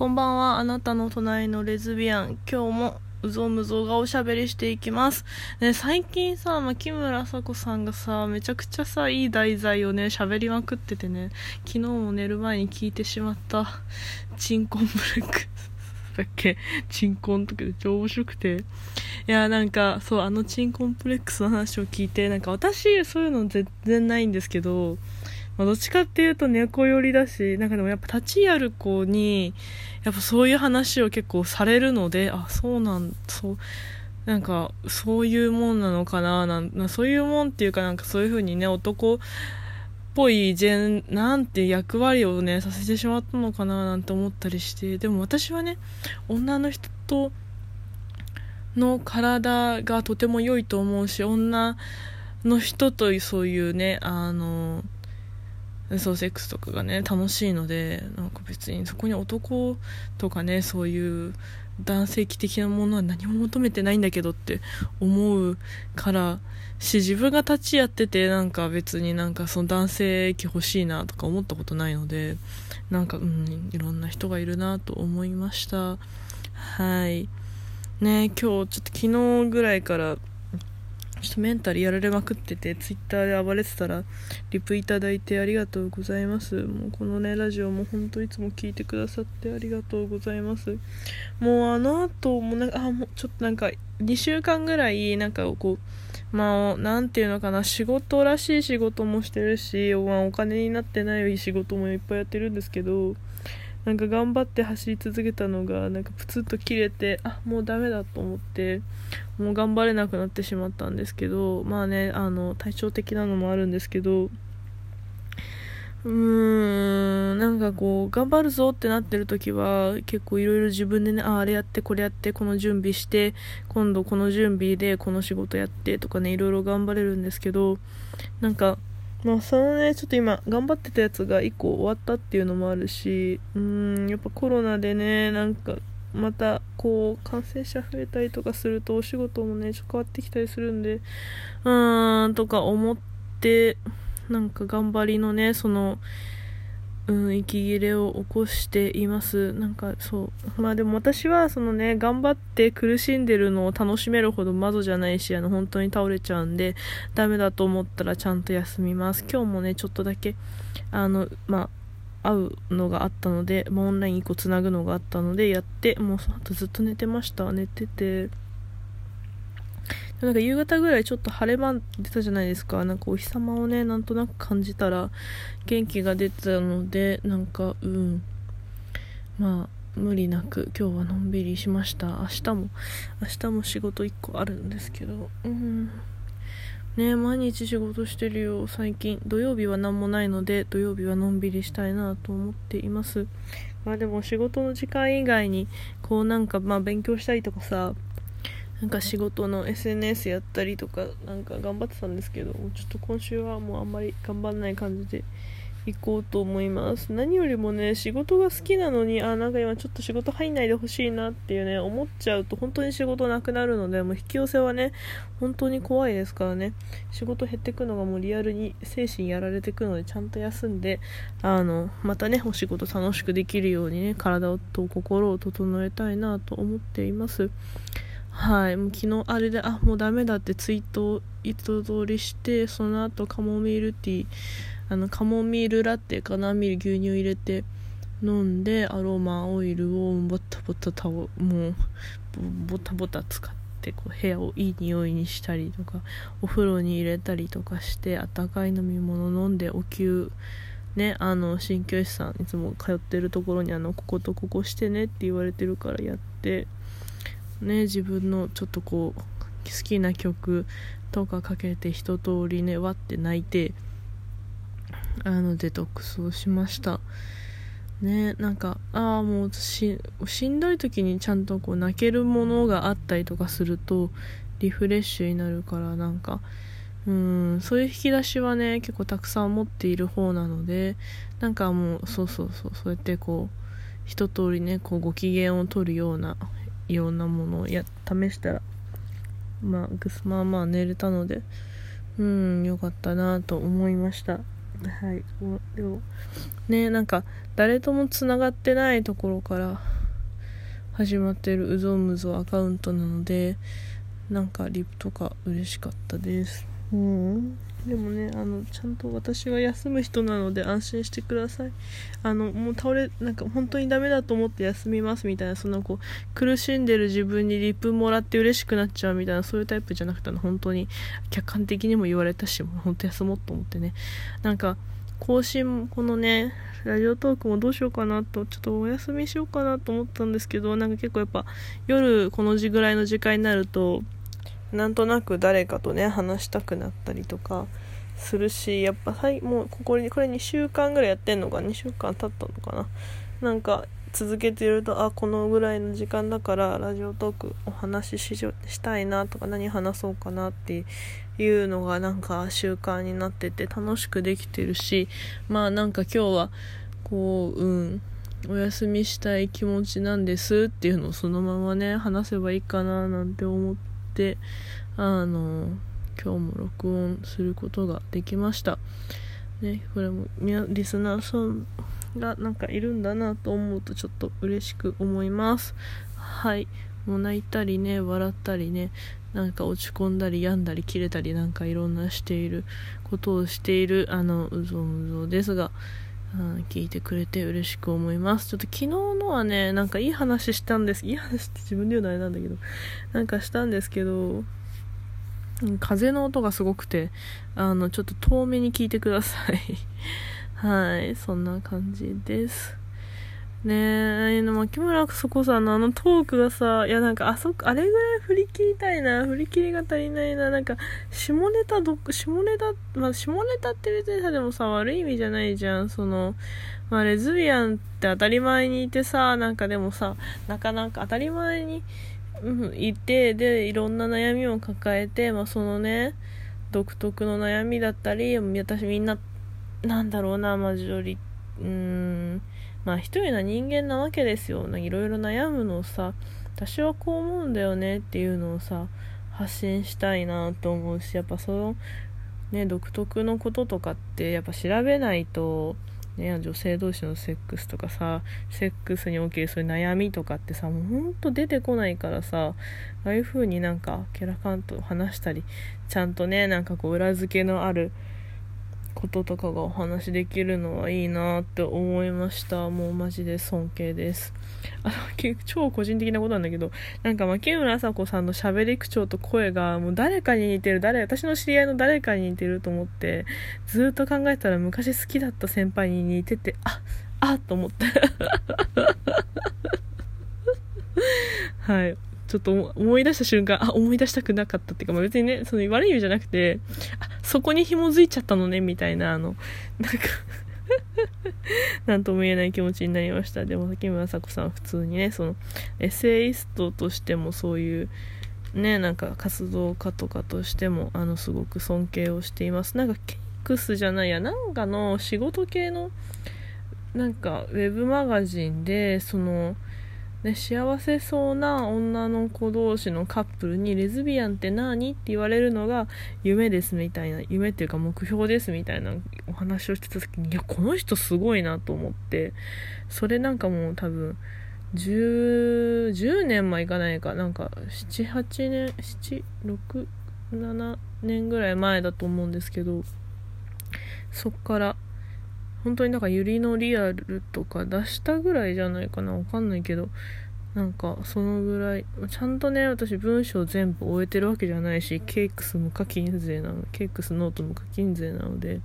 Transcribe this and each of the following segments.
こんばんは、あなたの隣のレズビアン。今日もうぞむぞがおしゃべりしていきます。ね、最近さ、ま、木村さこさんがさ、めちゃくちゃさ、いい題材をね、喋りまくっててね、昨日も寝る前に聞いてしまった、チンコンブレックス だっけ？チンコンとかで超面白くて。いや、なんか、そう、あのチンコンプレックスの話を聞いて、なんか私、そういうの全然ないんですけど、まあ、どっちかっていうと猫寄りだし、なんかでもやっぱ立ちある子に、やっぱそういう話を結構されるので、あ、そうなん、そう、なんか、そういうもんなのかな、なんそういうもんっていうかなんかそういう風にね、男っぽいジェン、なんて役割をね、させてしまったのかな、なんて思ったりして、でも私はね、女の人と、の体がとても良いと思うし、女の人とそういうね、あの、そうセックスとかがね楽しいのでなんか別にそこに男とかねそういう男性器的なものは何も求めてないんだけどって思うからし自分が立ちやっててなんか別になんかその男性器欲しいなとか思ったことないのでなんかうんいろんな人がいるなと思いましたはいね今日ちょっと昨日ぐらいからちょっとメンタルやられまくってて、ツイッターで暴れてたら、リプいただいてありがとうございます。もうこのね、ラジオも本当いつも聞いてくださってありがとうございます。もうあの後もなんか、あ、もうちょっとなんか、2週間ぐらい、なんかこう、まあ、なんていうのかな、仕事らしい仕事もしてるし、まあ、お金になってない仕事もいっぱいやってるんですけど、なんか頑張って走り続けたのがなんかプツッと切れてあもうダメだと思ってもう頑張れなくなってしまったんですけどまあねあの体調的なのもあるんですけどうーんなんかこう頑張るぞってなってる時は結構いろいろ自分でねああれやってこれやってこの準備して今度この準備でこの仕事やってとかねいろいろ頑張れるんですけどなんかまあそのねちょっと今頑張ってたやつが1個終わったっていうのもあるしうーんやっぱコロナでねなんかまたこう感染者増えたりとかするとお仕事もねちょっと変わってきたりするんでうーんとか思ってなんか頑張りのねそのうん、息切れを起こしています。なんかそう。まあでも私はそのね、頑張って苦しんでるのを楽しめるほど窓じゃないし、あの本当に倒れちゃうんで、ダメだと思ったらちゃんと休みます。今日もね、ちょっとだけ、あの、まあ、会うのがあったので、まあ、オンライン1個つなぐのがあったので、やって、もうその後ずっと寝てました。寝てて。なんか夕方ぐらいちょっと晴れ間出たじゃないですか。なんかお日様をね、なんとなく感じたら元気が出たので、なんか、うん。まあ、無理なく今日はのんびりしました。明日も、明日も仕事1個あるんですけど、うん。ね毎日仕事してるよ、最近。土曜日は何もないので、土曜日はのんびりしたいなと思っています。まあでも仕事の時間以外に、こうなんかまあ勉強したりとかさ、なんか仕事の SNS やったりとかなんか頑張ってたんですけどちょっと今週はもうあんまり頑張らない感じで行こうと思います。何よりもね仕事が好きなのにあなんか今ちょっと仕事入んないでほしいなっていうね思っちゃうと本当に仕事なくなるのでもう引き寄せはね本当に怖いですからね。仕事減ってくのがもうリアルに精神やられてくのでちゃんと休んであのまたねお仕事楽しくできるようにね体と心を整えたいなと思っています。はい、もう昨日あれで、あ、もうダメだってツイートを糸通りして、その後カモミールティー、あの、カモミールラテかな、ミル牛乳入れて飲んで、アロマオイルをボタボタタオ、もう、ボタボタ使って、こう、部屋をいい匂いにしたりとか、お風呂に入れたりとかして、あったかい飲み物飲んで、お灸、ね、あの、鍼灸師さん、いつも通ってるところに、あの、こことここしてねって言われてるからやって、ね、自分のちょっとこう好きな曲とかかけて一通りねわって泣いてあのデトックスをしました。ねなんかああもうししんどい時にちゃんとこう泣けるものがあったりとかするとリフレッシュになるからなんかうんそういう引き出しはね結構たくさん持っている方なのでなんかもうそうそうそうそうやってこう一通りねこうご機嫌を取るようないろんなものをや試したらまあまあまあ寝れたのでうんよかったなと思いました。はい。もでもねなんか誰ともつながってないところから始まってるうぞうむぞアカウントなのでなんかリプとか嬉しかったです。うん。でもねあのちゃんと私は休む人なので安心してください。あのもう倒れなんか本当にダメだと思って休みますみたいなそのこう苦しんでる自分にリップもらって嬉しくなっちゃうみたいなそういうタイプじゃなくて本当に客観的にも言われたし本当休もうと思ってね。なんか更新このねラジオトークもどうしようかなとちょっとお休みしようかなと思ったんですけどなんか結構やっぱ夜この時ぐらいの時間になるとなんとなく誰かとね話したくなったりとかするしやっぱはいもうここにこれ2週間ぐらいやってんのか2週間経ったのかな。なんか続けてるとあこのぐらいの時間だからラジオトークお話ししたいなとか何話そうかなっていうのがなんか習慣になってて楽しくできてるしまあなんか今日はこううんお休みしたい気持ちなんですっていうのをそのままね話せばいいかななんて思っててあの今日も録音することができました。ねこれもリスナーさんがなんかいるんだなと思うとちょっと嬉しく思います。はい。もう泣いたりね笑ったりねなんか落ち込んだり病んだり切れたりなんかいろんなしていることをしているあのうぞうぞですが聞いてくれて嬉しく思います。ちょっと昨日のはね、なんかいい話したんです。いい話って自分で言うのあれなんだけど、なんかしたんですけど、風の音がすごくて、あの、ちょっと遠目に聞いてください。はい、そんな感じです。ねえ、牧村そこさんのあのトークがさ、いやなんかあそこ、あれぐらい振り切りたいな、振り切りが足りないな、なんか、下ネタど、下ネタ、まあ下ネタって別にさ、でもさ、悪い意味じゃないじゃん、その、まあレズビアンって当たり前にいてさ、なんかでもさ、なかなか当たり前に、うん、いて、で、いろんな悩みを抱えて、まあそのね、独特の悩みだったり、私みんな、なんだろうな、マジョリ、うーん、まあ一人な人間なわけですよ。いろいろ悩むのをさ私はこう思うんだよねっていうのをさ発信したいなと思うしやっぱそのね独特のこととかってやっぱ調べないとね、女性同士のセックスとかさセックスにおけるそういう悩みとかってさもうほんと出てこないからさああいう風になんかキャラカンと話したりちゃんとねなんかこう裏付けのあることとかがお話できるのはいいなって思いました。もうマジで尊敬です。あの超個人的なことなんだけどなんか牧村麻子さんの喋り口調と声がもう誰かに似てる誰私の知り合いの誰かに似てると思ってずっと考えたら昔好きだった先輩に似ててああと思って。はい。ちょっと思い出した瞬間、あ、思い出したくなかったっていうか、まあ、別にね、その悪い意味じゃなくて、あ、そこに紐づいちゃったのね、みたいな、あの、なんか なんとも言えない気持ちになりました。でも、崎村さ子さんは普通にね、その、エッセイストとしてもそういう、ね、なんか活動家とかとしても、あの、すごく尊敬をしています。なんか、ケイクスじゃないや、なんかの仕事系の、なんか、ウェブマガジンで、その、で幸せそうな女の子同士のカップルにレズビアンって何って言われるのが夢ですみたいな夢っていうか目標ですみたいなお話をしてた時にいやこの人すごいなと思ってそれなんかもう多分 10, 10年もいかないかなんか78年767年ぐらい前だと思うんですけどそっから本当になんかユリのリアルとか出したぐらいじゃないかな。わかんないけどなんかそのぐらいちゃんとね私文章全部終えてるわけじゃないしケークス無課金税なのケークスノート無課金税なので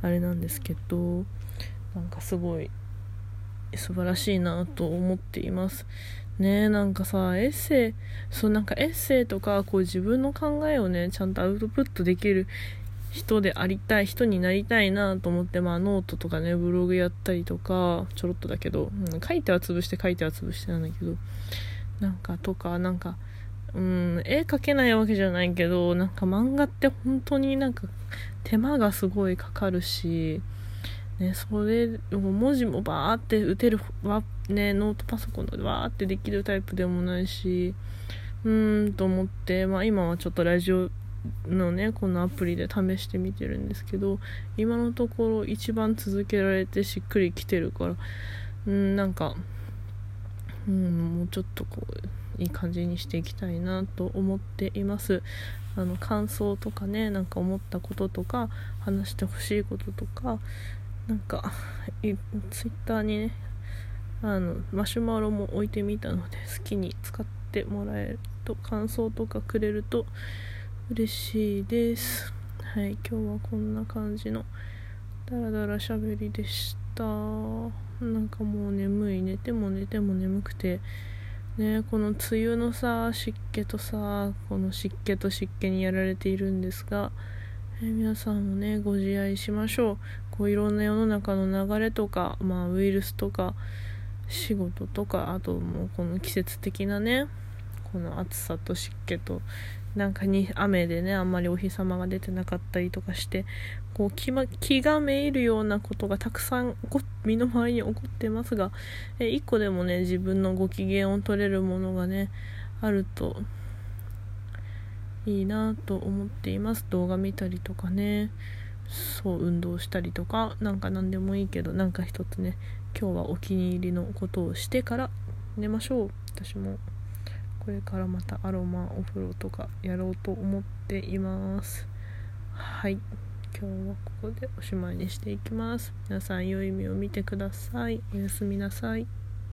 あれなんですけどなんかすごい素晴らしいなと思っています。ねなんかさエッセイそうなんかエッセイとかこう自分の考えをねちゃんとアウトプットできる人でありたい人になりたいなと思ってまあノートとかねブログやったりとかちょろっとだけど、うん、書いては潰して書いては潰してなんだけどなんかとかなんかうん絵描けないわけじゃないけどなんか漫画って本当になんか手間がすごいかかるしねそれ文字もバーって打てるわねノートパソコンでバーってできるタイプでもないしうーんと思ってまあ今はちょっとラジオのねこのアプリで試してみてるんですけど今のところ一番続けられてしっくりきてるからうんなんかうんもうちょっとこういい感じにしていきたいなと思っています。あの感想とかねなんか思ったこととか話してほしいこととかなんかツイッターにねあのマシュマロも置いてみたので好きに使ってもらえると感想とかくれると嬉しいです。はい今日はこんな感じのダラダラしゃべりでした。なんかもう眠い。寝ても寝ても眠くて。ねこの梅雨のさ湿気とさこの湿気と湿気にやられているんですが、え、皆さんもねご自愛しましょう。こういろんな世の中の流れとか、まあ、ウイルスとか仕事とかあともうこの季節的なねこの暑さと湿気となんかに雨でねあんまりお日様が出てなかったりとかしてこう気,、ま、気がめいるようなことがたくさん身の回りに起こってますがえ1個でもね自分のご機嫌を取れるものがねあるといいなと思っています動画見たりとかねそう運動したりとかなんか何でもいいけどなんか一つね今日はお気に入りのことをしてから寝ましょう私も。これからまたアロマお風呂とかやろうと思っています。はい。今日はここでおしまいにしていきます。皆さん良い夢を見てください。おやすみなさい。